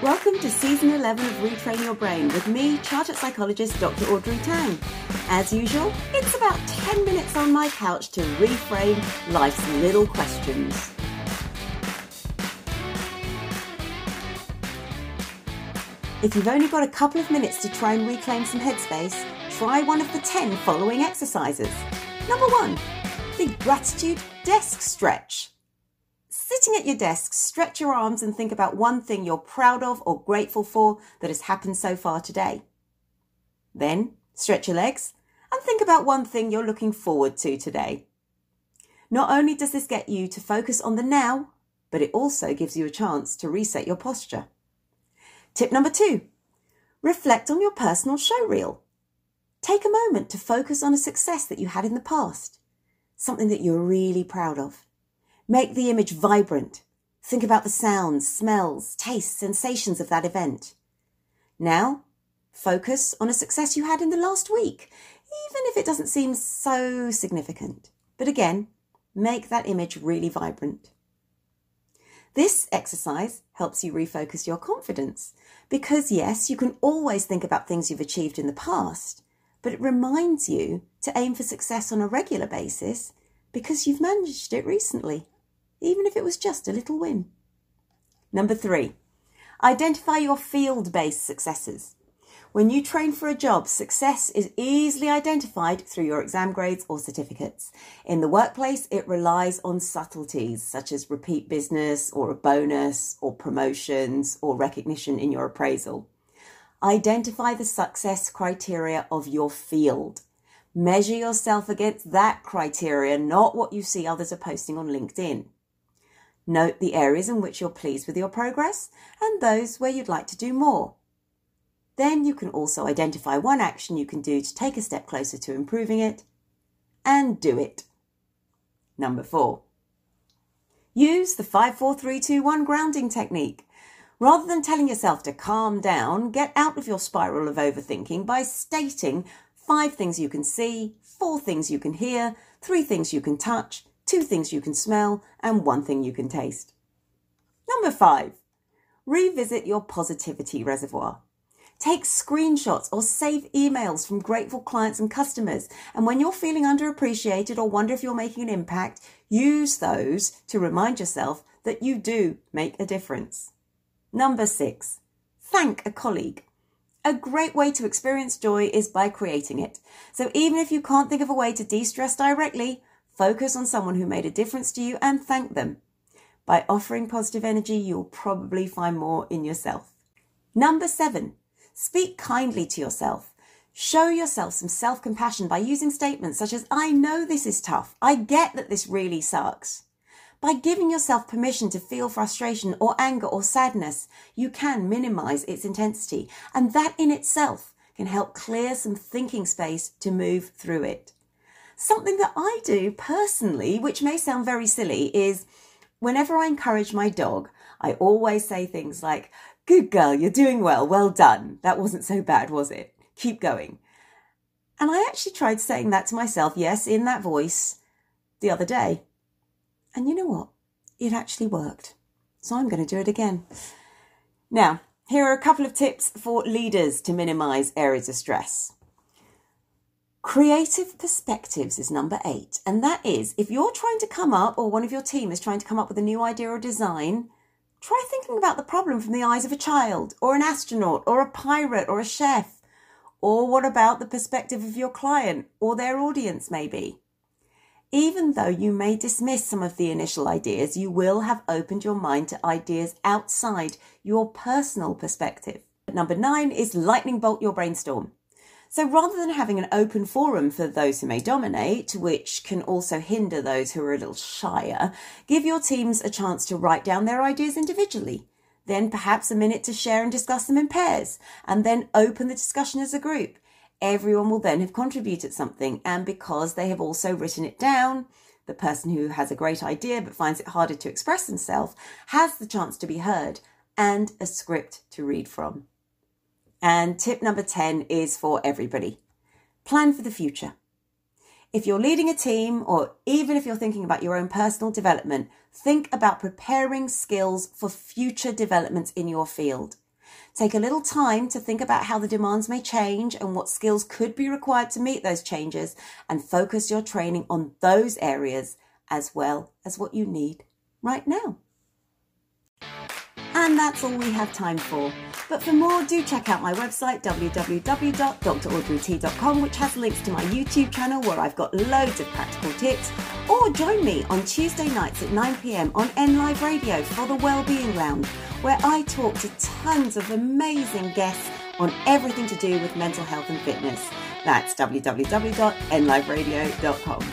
Welcome to season 11 of Retrain Your Brain with me, chartered psychologist Dr. Audrey Tang. As usual, it's about 10 minutes on my couch to reframe life's little questions. If you've only got a couple of minutes to try and reclaim some headspace, try one of the 10 following exercises. Number one, the gratitude desk stretch. Sitting at your desk, stretch your arms and think about one thing you're proud of or grateful for that has happened so far today. Then, stretch your legs and think about one thing you're looking forward to today. Not only does this get you to focus on the now, but it also gives you a chance to reset your posture. Tip number two reflect on your personal show reel. Take a moment to focus on a success that you had in the past, something that you're really proud of. Make the image vibrant. Think about the sounds, smells, tastes, sensations of that event. Now, focus on a success you had in the last week, even if it doesn't seem so significant. But again, make that image really vibrant. This exercise helps you refocus your confidence because, yes, you can always think about things you've achieved in the past, but it reminds you to aim for success on a regular basis because you've managed it recently even if it was just a little win. Number three, identify your field based successes. When you train for a job, success is easily identified through your exam grades or certificates. In the workplace, it relies on subtleties such as repeat business or a bonus or promotions or recognition in your appraisal. Identify the success criteria of your field. Measure yourself against that criteria, not what you see others are posting on LinkedIn. Note the areas in which you're pleased with your progress and those where you'd like to do more. Then you can also identify one action you can do to take a step closer to improving it and do it. Number four, use the 54321 grounding technique. Rather than telling yourself to calm down, get out of your spiral of overthinking by stating five things you can see, four things you can hear, three things you can touch, two things you can smell, and one thing you can taste. Number five, revisit your positivity reservoir. Take screenshots or save emails from grateful clients and customers. And when you're feeling underappreciated or wonder if you're making an impact, use those to remind yourself that you do make a difference. Number six, thank a colleague. A great way to experience joy is by creating it. So even if you can't think of a way to de stress directly, Focus on someone who made a difference to you and thank them. By offering positive energy, you'll probably find more in yourself. Number seven, speak kindly to yourself. Show yourself some self compassion by using statements such as, I know this is tough. I get that this really sucks. By giving yourself permission to feel frustration or anger or sadness, you can minimize its intensity. And that in itself can help clear some thinking space to move through it. Something that I do personally, which may sound very silly, is whenever I encourage my dog, I always say things like, Good girl, you're doing well, well done. That wasn't so bad, was it? Keep going. And I actually tried saying that to myself, yes, in that voice, the other day. And you know what? It actually worked. So I'm going to do it again. Now, here are a couple of tips for leaders to minimize areas of stress. Creative perspectives is number eight. And that is if you're trying to come up, or one of your team is trying to come up with a new idea or design, try thinking about the problem from the eyes of a child, or an astronaut, or a pirate, or a chef. Or what about the perspective of your client, or their audience, maybe? Even though you may dismiss some of the initial ideas, you will have opened your mind to ideas outside your personal perspective. Number nine is lightning bolt your brainstorm. So rather than having an open forum for those who may dominate, which can also hinder those who are a little shyer, give your teams a chance to write down their ideas individually. Then perhaps a minute to share and discuss them in pairs, and then open the discussion as a group. Everyone will then have contributed something, and because they have also written it down, the person who has a great idea but finds it harder to express himself has the chance to be heard and a script to read from. And tip number 10 is for everybody plan for the future. If you're leading a team, or even if you're thinking about your own personal development, think about preparing skills for future developments in your field. Take a little time to think about how the demands may change and what skills could be required to meet those changes, and focus your training on those areas as well as what you need right now. And that's all we have time for. But for more, do check out my website www.draudreyt.com, which has links to my YouTube channel where I've got loads of practical tips. Or join me on Tuesday nights at 9 pm on NLive Radio for the Wellbeing Lounge, where I talk to tons of amazing guests on everything to do with mental health and fitness. That's www.nliveradio.com.